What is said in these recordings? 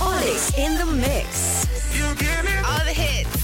Olix in the mix. You give me All the hits.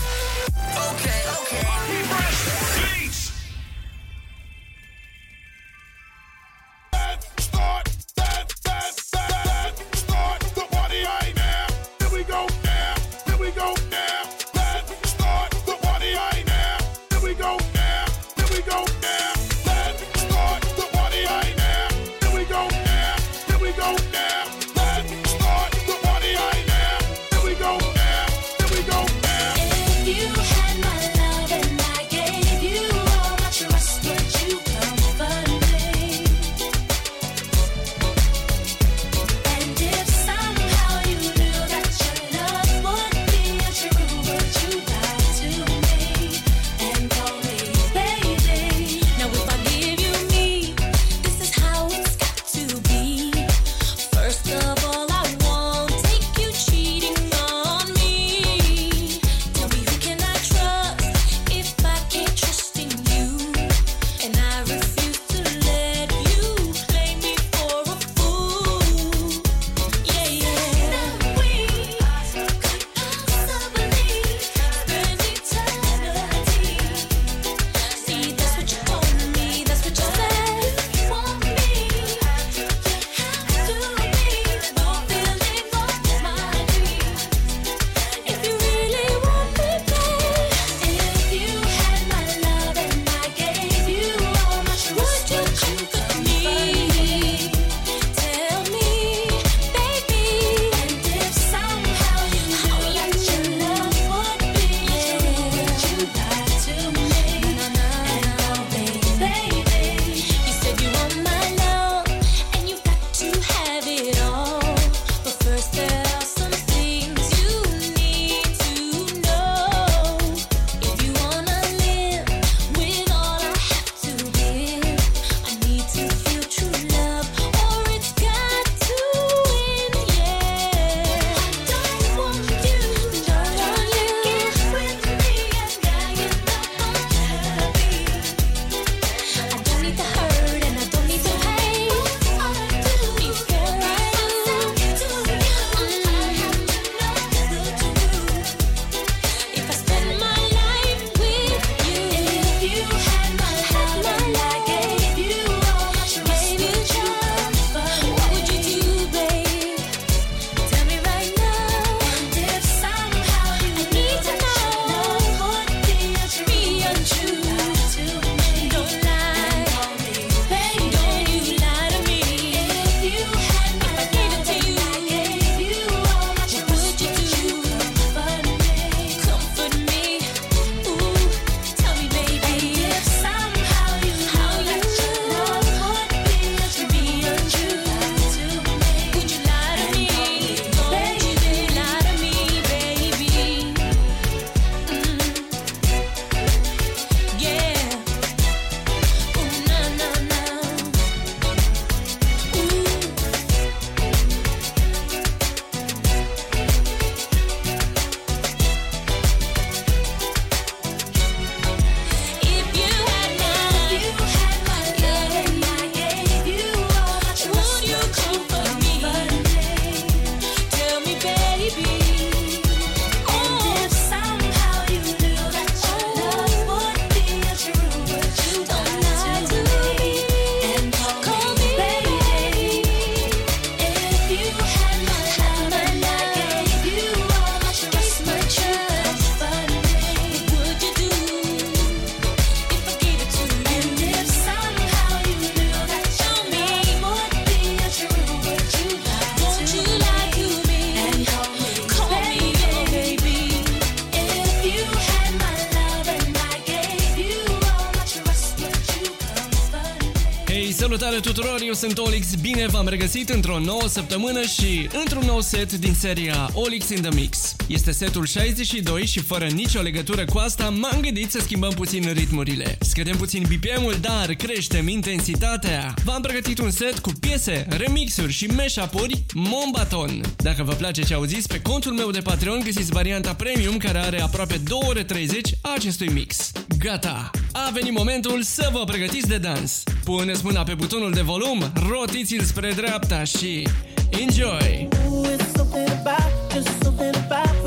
Bine v-am regăsit într-o nouă săptămână și într-un nou set din seria Olix in the Mix. Este setul 62 și fără nicio legătură cu asta m-am gândit să schimbăm puțin ritmurile. Scădem puțin BPM-ul, dar creștem intensitatea. V-am pregătit un set cu piese, remixuri și mashup-uri Mombaton. Dacă vă place ce auziți, pe contul meu de Patreon găsiți varianta premium care are aproape 2 ore 30 a acestui mix. Gata! A venit momentul să vă pregătiți de dans. Puneți mâna pe butonul de volum, rotiți-l spre dreapta și enjoy! Ooh, it's something about, just something about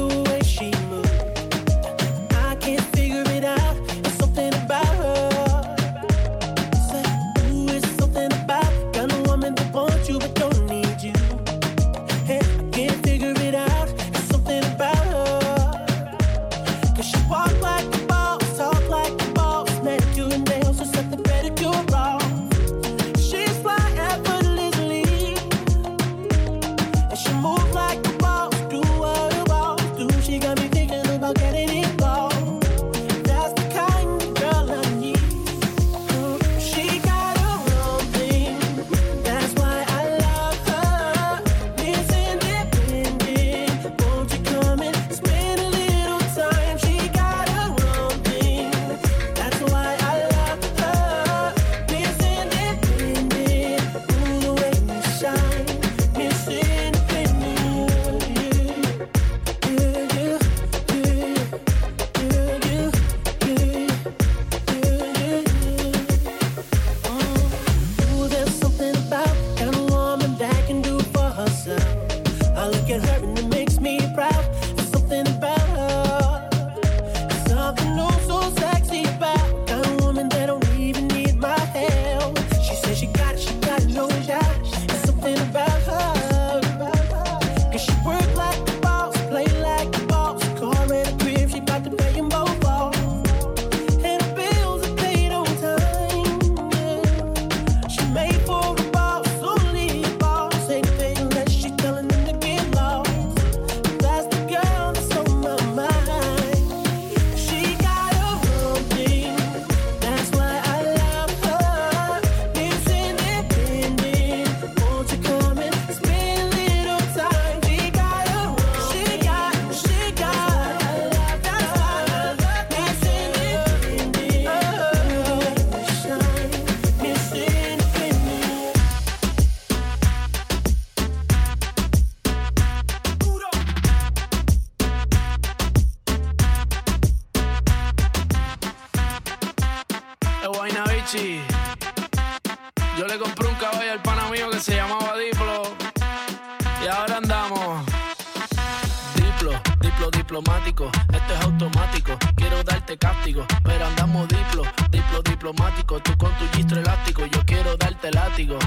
Yo le compré un caballo al pana mío que se llamaba Diplo. Y ahora andamos. Diplo, diplo diplomático. Esto es automático. Quiero darte cáptico. Pero andamos diplo, diplo diplomático. Tú con tu gistro elástico. Yo quiero darte látigo.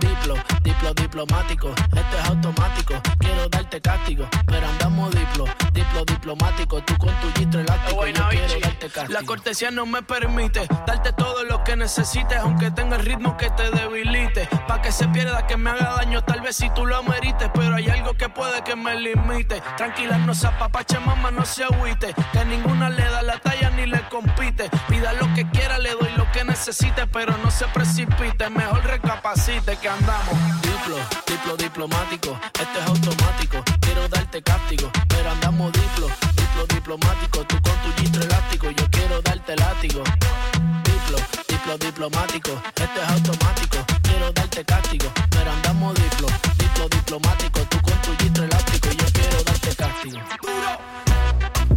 Diplo, diplo diplomático. Esto es automático. Quiero darte cáptico. Pero andamos diplo, diplo diplomático. Tú con tu gistro elástico. Yo quiero darte cáptico. La cortesía no me permite darte todo lo que necesites, aunque tenga el ritmo que te debilite. Pa' que se pierda, que me haga daño, tal vez si tú lo merites. Pero hay algo que puede que me limite. Tranquila, no se apapache, mamá, no se agüite. Que ninguna le da la talla ni le compite. Pida lo que quiera, le doy lo que necesite, pero no se precipite. Mejor recapacite que andamos. Diplo, diplo diplomático. Esto es automático. Quiero darte cáptico, pero andamos diplo, diplo diplomático. Tú con tu gistro elástico, yo quiero darte látigo. Diplo, diplo diplomático. Esto es automático. Quiero darte cáptico, pero andamos diplo, diplo diplomático. Tú con tu gistro elástico, yo quiero darte. Andamos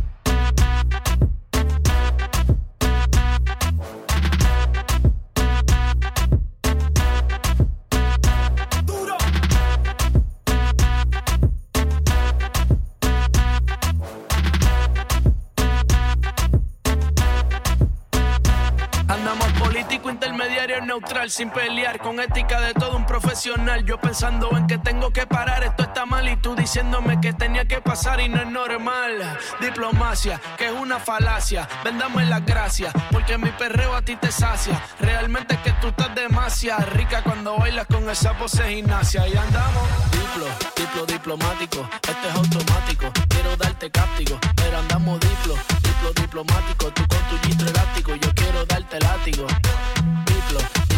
neutral, sin pelear, con ética de todo un profesional. Yo pensando en que tengo que parar, esto está mal, y tú diciéndome que tenía que pasar y no es normal. Diplomacia, que es una falacia. Véndame las gracias, porque mi perreo a ti te sacia. Realmente es que tú estás demasiado rica cuando bailas con esa pose gimnasia. Y andamos, diplo, diplo diplomático, esto es automático. Quiero darte cáptico, pero andamos diplo, diplo diplomático. Tú con tu gistro elástico, yo quiero darte látigo.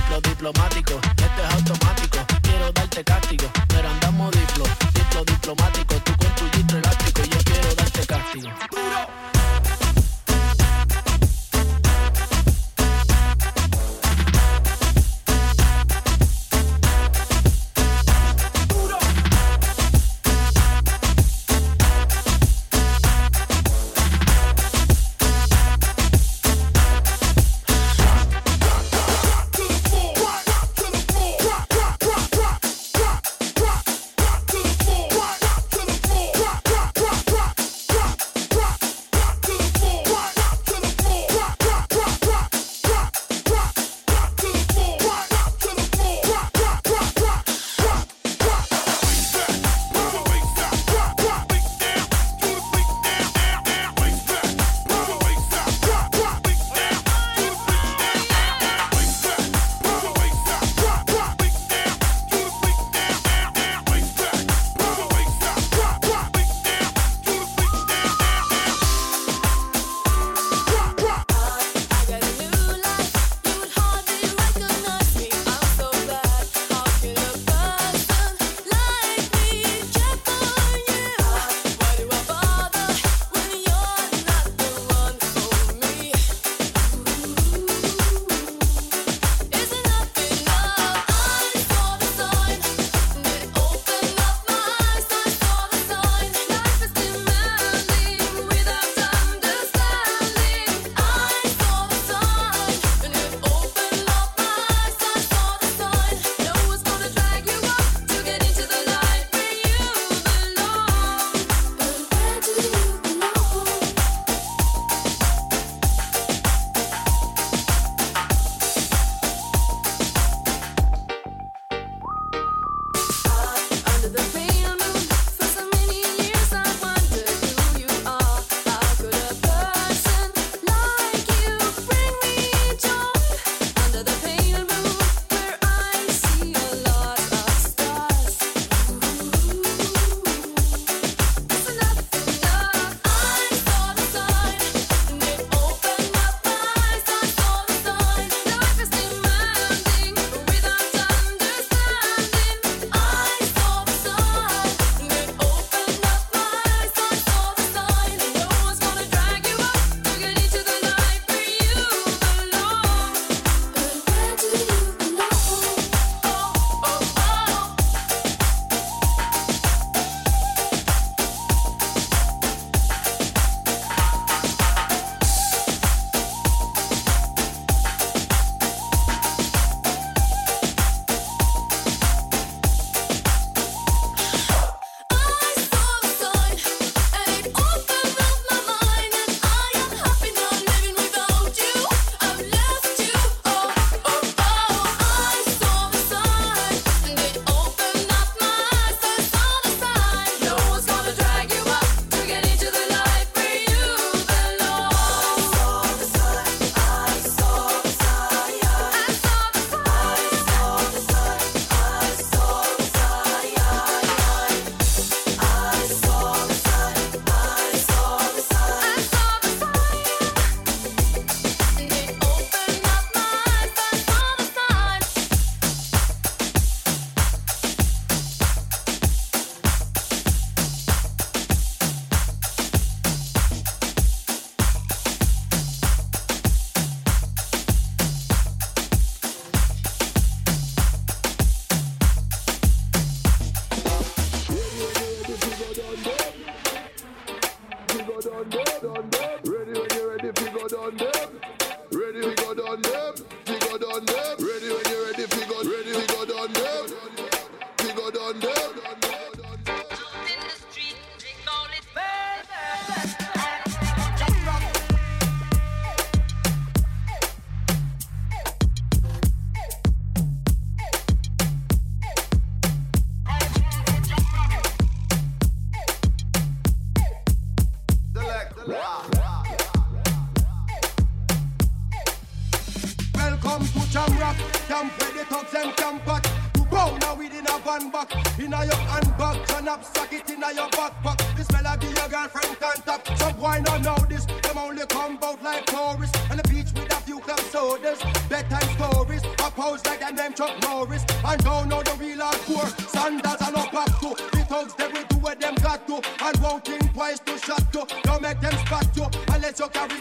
Diplo diplomático, esto es automático. Quiero darte cáptico, pero andamos diplo, diplo diplomático. Tú con tu elástico, yo quiero darte cáptico.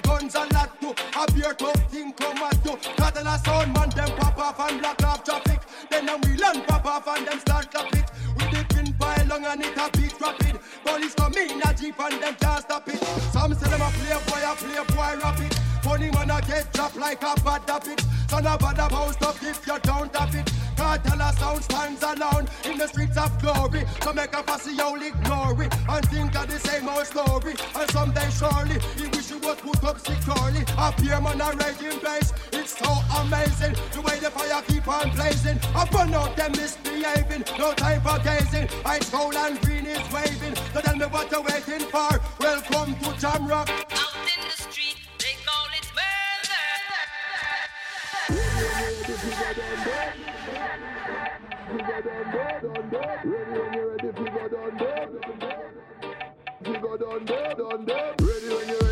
Guns and lot to. A beer tough thing come at you. And a sound man them pop off and block off traffic. Then them we land pop off and them start clap it. With the pin pile long and it a beat rapid. Police come in a jeep and them can't stop it. Some say them a playboy, a playboy rapid. Funny man a get dropped like a bad habit. Son of a bounce up if you don't have it. Cartel a sound stands alone in the streets of glory. So make a fussy all ignore it and think of the same old story. And someday surely he wish he was put up securely. Up here man a raging place. It's so amazing the way the fire keep on blazing. I burn out them misbehaving. No time for gazing. Ice cold and green is waving. So tell me what you're waiting for. Welcome to Jamrock. Out in the street, they call it murder. Call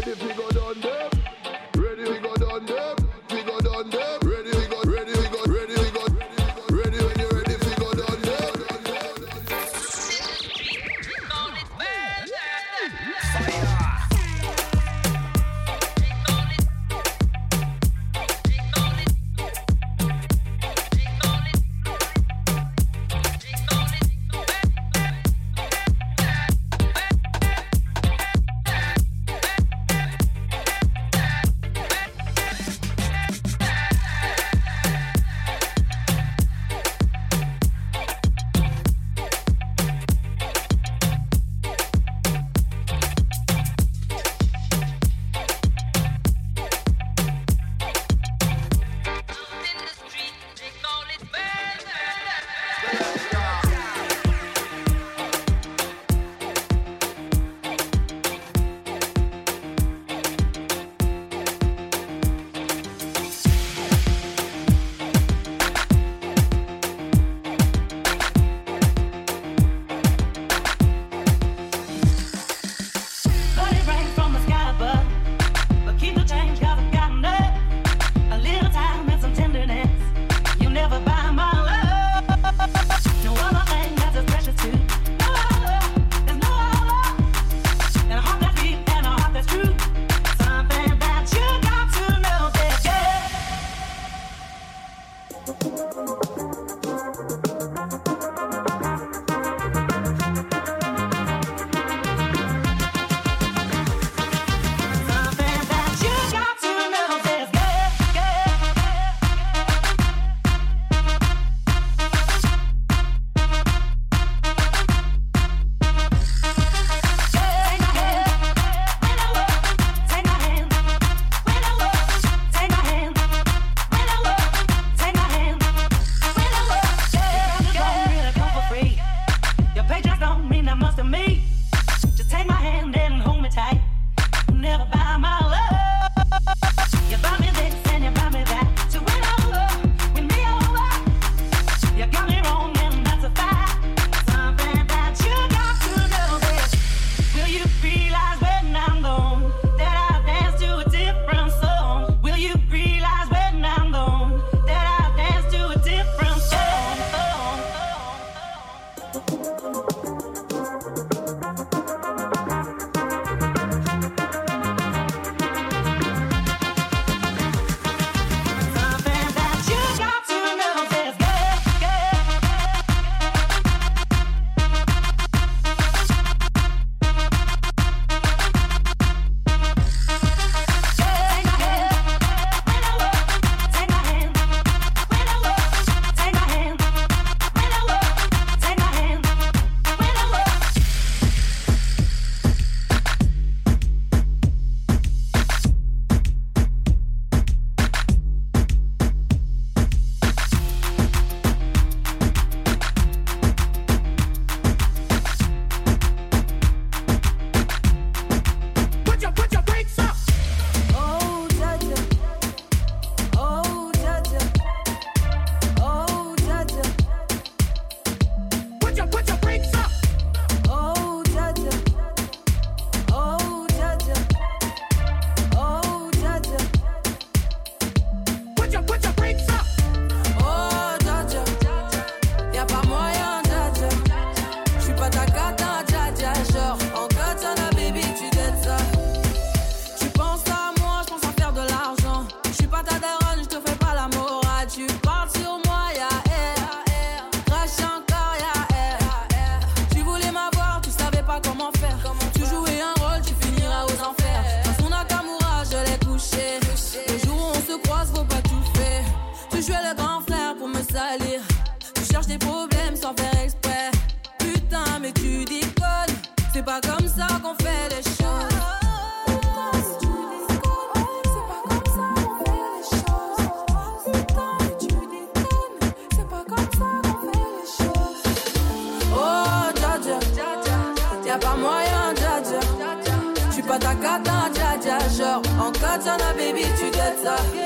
Rihanna, baby, tu gâtes ça.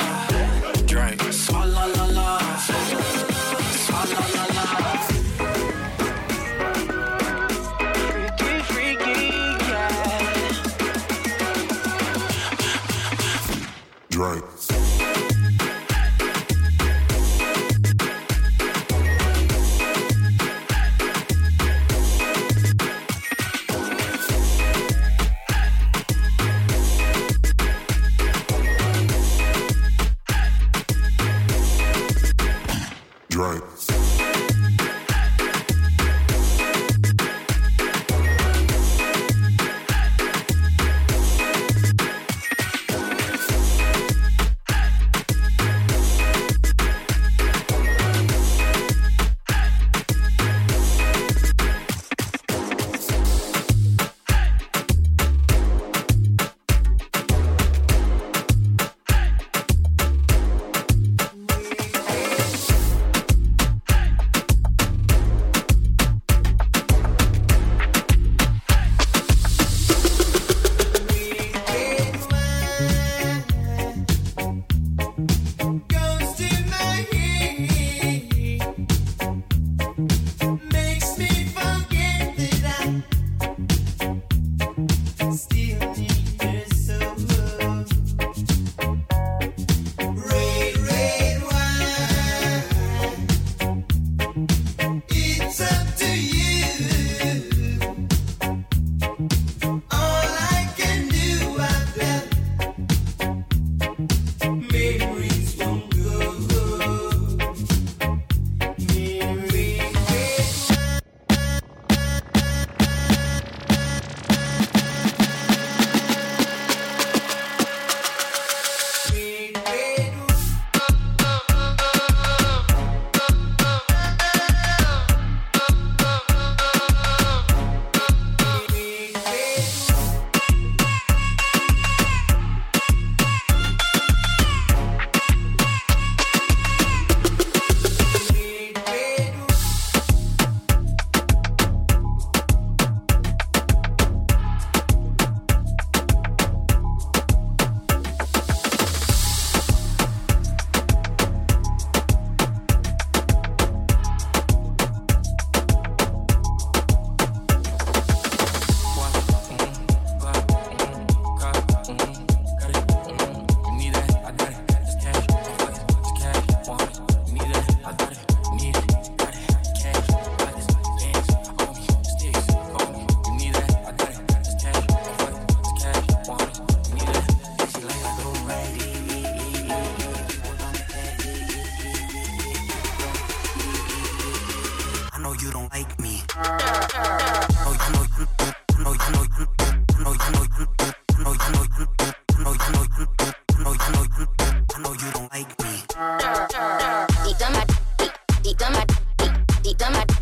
keep them at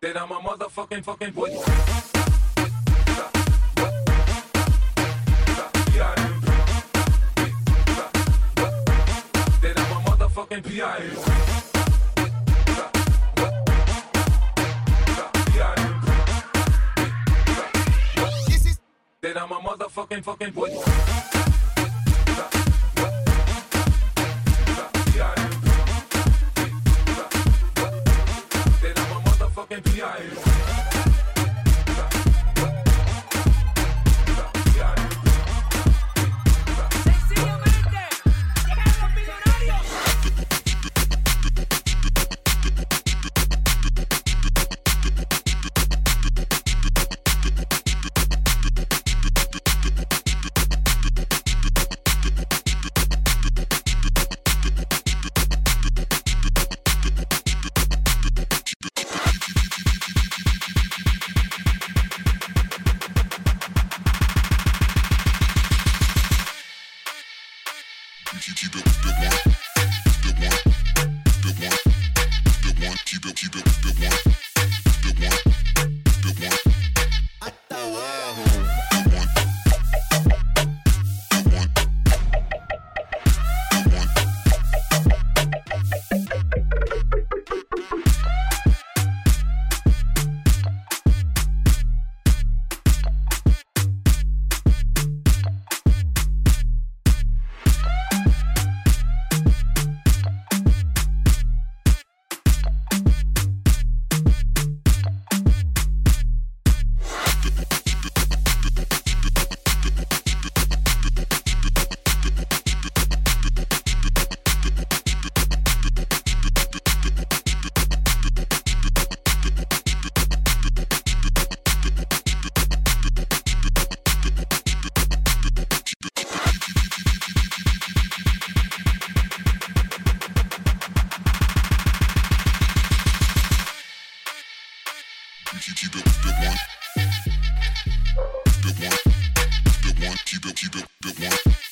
Then I'm a motherfucking fucking boy. Keep it, keep it, keep it one.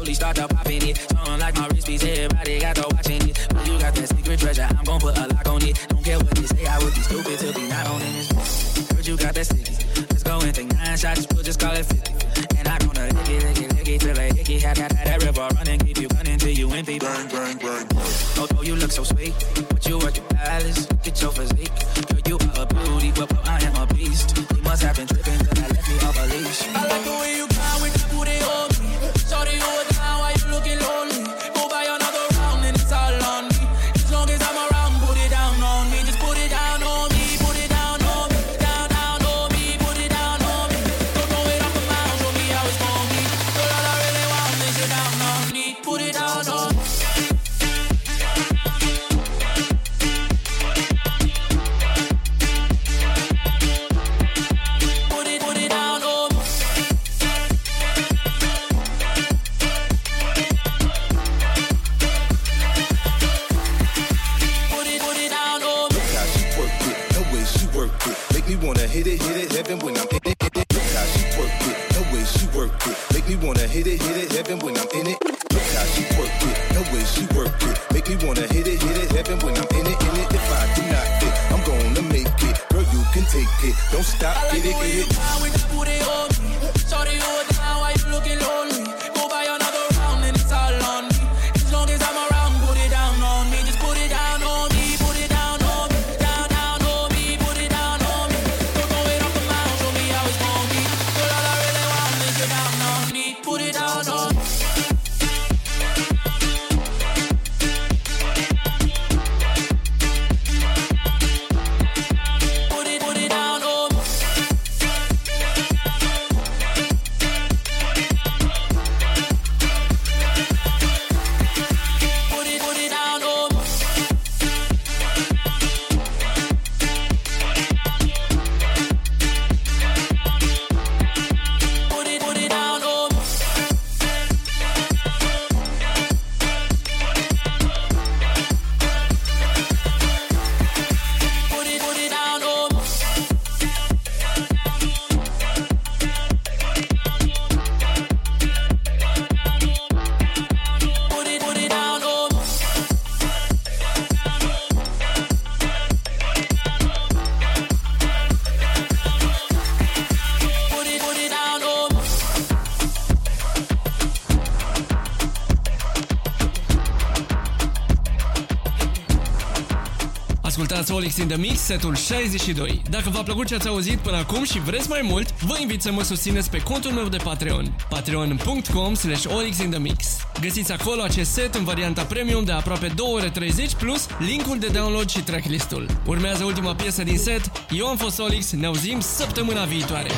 slowly start to popping it. Something like my wrist piece, everybody got to watching it. But you got that secret treasure, I'm gon' put a lock on it. Don't care what they say, I would be stupid to be not on this. Heard you got that sticky. Let's go and take nine shots, we'll just call it 50. And I'm gonna lick it, lick it, lick it till I hickey. Had that, that river running, keep you gunning till you empty. Burn, burn, burn, burn. Although you look so sweet me wanna hit it, hit it, heaven when I'm in it. Look how she work it, no way she work it. Make me wanna hit it, hit it, heaven when I'm in it, in it. If I do not fit, I'm gonna make it. Girl, you can take it. Don't stop, I like get the it, get it. Ascultați Olix in the Mix, setul 62. Dacă v-a plăcut ce ați auzit până acum și vreți mai mult, vă invit să mă susțineți pe contul meu de Patreon. patreon.com slash Olix in the Mix. Găsiți acolo acest set în varianta premium de aproape 2 ore 30 plus linkul de download și tracklistul. Urmează ultima piesă din set. Eu am fost Olix, ne auzim săptămâna viitoare.